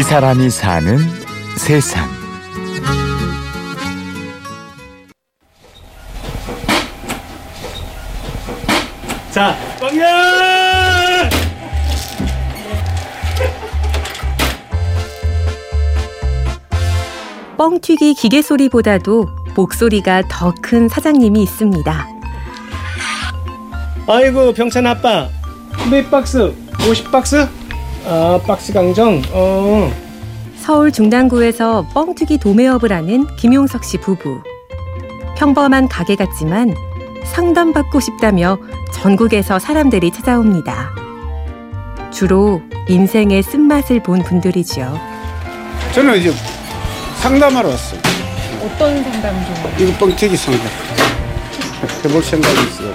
이 사람이 사는 세상. 자, 빵야! 뻥튀기 기계 소리보다도 목소리가 더 큰 사장님이 있습니다. 아이고 병찬 아빠 몇 박스? 50박스? 아 박스 강정 어 서울 중당구에서 뻥튀기 도매업을 하는 김용석 씨 부부. 평범한 가게 같지만 상담받고 싶다며 전국에서 사람들이 찾아옵니다. 주로 인생의 쓴맛을 본 분들이죠. 저는 이제 상담하러 왔어요. 어떤 상담 좀? 이거 뻥튀기 상담. 해볼 생각이 있어요.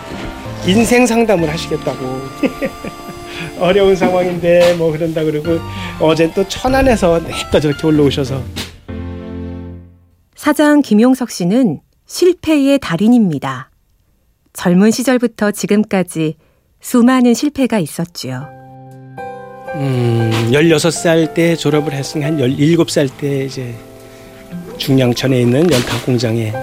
인생 상담을 하시겠다고 어려운 상황인데 뭐 그런다 그러고 어제 또 천안에서 냅다 저렇게 올라오셔서 사장 김용석 씨는 실패의 달인입니다. 젊은 시절부터 지금까지 수많은 실패가 있었지요. 음 16살 때 졸업을 했으니 한 17살 때 이제 중량천에 있는 연탄 공장에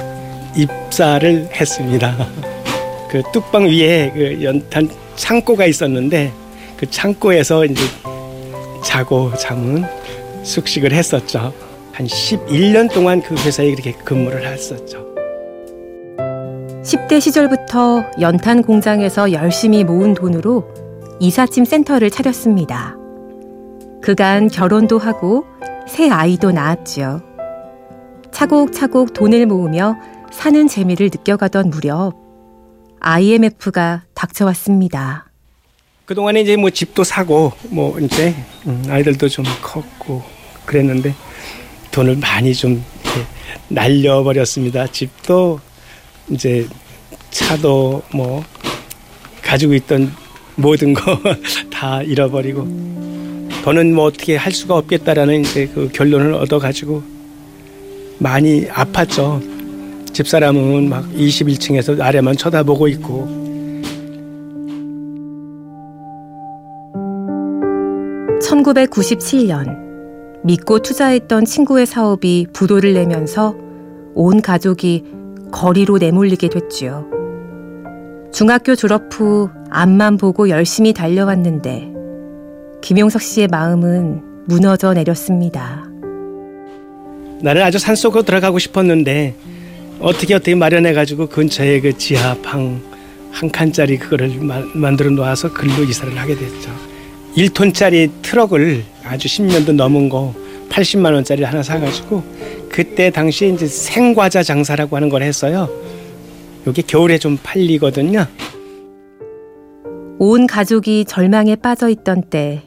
입사를 했습니다. 그 뚝방 위에 그 연탄 창고가 있었는데 그 창고에서 이제 자고 잠은 숙식을 했었죠. 한 11년 동안 그 회사에 그렇게 근무를 했었죠. 10대 시절부터 연탄 공장에서 열심히 모은 돈으로 이삿짐 센터를 차렸습니다. 그간 결혼도 하고 새 아이도 낳았지요. 차곡차곡 돈을 모으며 사는 재미를 느껴가던 무렵 IMF가 닥쳐왔습니다. 그동안에 이제 뭐 집도 사고 뭐 이제 음, 아이들도 좀 컸고 그랬는데 돈을 많이 좀 날려버렸습니다. 집도 이제 차도 뭐 가지고 있던 모든 거 다 잃어버리고 더는 뭐 어떻게 할 수가 없겠다라는 이제 그 결론을 얻어 가지고 많이 아팠죠. 집사람은 막 21층에서 아래만 쳐다보고 있고 1997년 믿고 투자했던 친구의 사업이 부도를 내면서 온 가족이 거리로 내몰리게 됐지요. 중학교 졸업 후 앞만 보고 열심히 달려왔는데 김용석 씨의 마음은 무너져 내렸습니다. 나는 아주 산속으로 들어가고 싶었는데 어떻게 어떻게 마련해 가지고 근처에 그 지하 방 한 칸짜리 그거를 마, 만들어 놓아서 글로 이사를 하게 됐죠. 1톤짜리 트럭을 아주 10년도 넘은 거 80만 원짜리 하나 사 가지고 그때 당시에 이제 생과자 장사라고 하는 걸 했어요. 요게 겨울에 좀 팔리거든요. 온 가족이 절망에 빠져 있던 때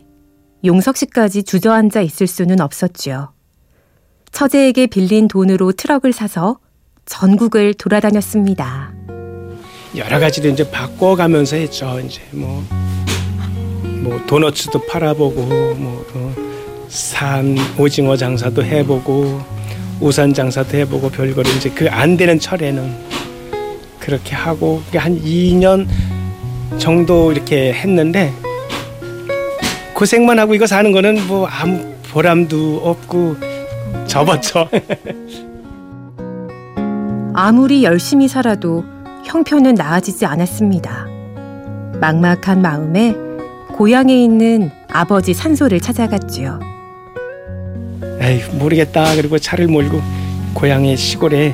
용석 씨까지 주저앉아 있을 수는 없었지요. 처제에게 빌린 돈으로 트럭을 사서 전국을 돌아다녔습니다. 여러 가지로 이제 바꿔가면서 했죠. 이제 뭐, 뭐 도너츠도 팔아보고, 뭐, 어, 산 오징어 장사도 해보고, 우산 장사도 해보고, 별거를 이제 그 안 되는 철에는 그렇게 하고, 한 2년 정도 이렇게 했는데, 고생만 하고 이거 사는 거는 뭐 아무 보람도 없고, 접었죠. 아무리 열심히 살아도 형편은 나아지지 않았습니다. 막막한 마음에 고향에 있는 아버지 산소를 찾아갔지요. 에이 모르겠다. 그리고 차를 몰고 고향의 시골에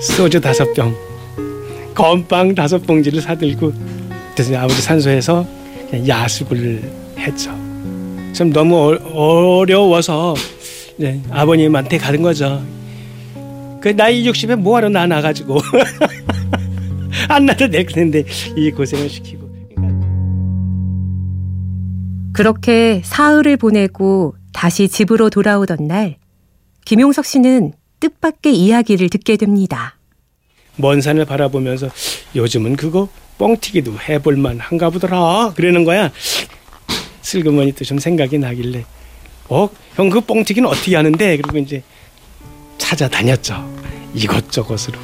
소주 다섯 병, 건빵 다섯 봉지를 사들고 그래서 아버지 산소에서 야숙을 했죠. 좀 너무 어, 어려워서 네, 아버님한테 가는 거죠. 그 나이 60에 뭐하러 나 나가지고 안 나도 될 텐데 이 고생을 시키고. 그렇게 사흘을 보내고 다시 집으로 돌아오던 날 김용석 씨는 뜻밖의 이야기를 듣게 됩니다. 먼 산을 바라보면서 요즘은 그거 뻥튀기도 해볼만 한가 보더라 그러는 거야. 슬그머니 또 좀 생각이 나길래 어? 형 그 뻥튀기는 어떻게 하는데? 그리고 이제 찾아다녔죠. 이것저것으로.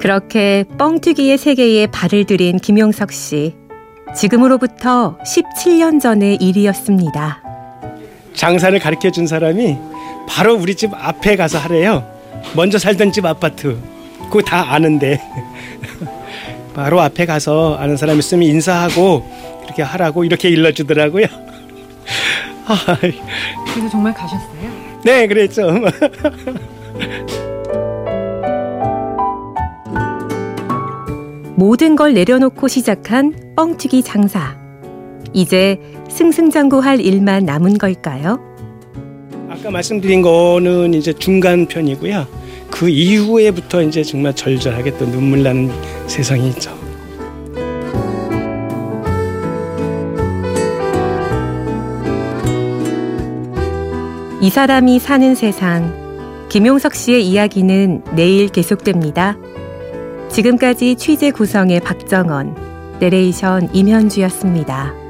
그렇게 뻥튀기의 세계에 발을 들인 김용석 씨. 지금으로부터 17년 전의 일이었습니다. 장사를 가르쳐 준 사람이 바로 우리 집 앞에 가서 하래요. 먼저 살던 집 아파트. 그거 다 아는데. 바로 앞에 가서 아는 사람 있으면 인사하고 그렇게 하라고 이렇게 일러주더라고요. 아, 그래서 정말 가셨어요? 네, 그랬죠. 모든 걸 내려놓고 시작한 뻥튀기 장사. 이제 승승장구할 일만 남은 걸까요? 아까 말씀드린 거는 이제 중간 편이고요. 그 이후에부터 이제 정말 절절하게 또 눈물 나는 세상이 있죠. 이 사람이 사는 세상. 김용석 씨의 이야기는 내일 계속됩니다. 지금까지 취재 구성의 박정원, 내레이션 임현주였습니다.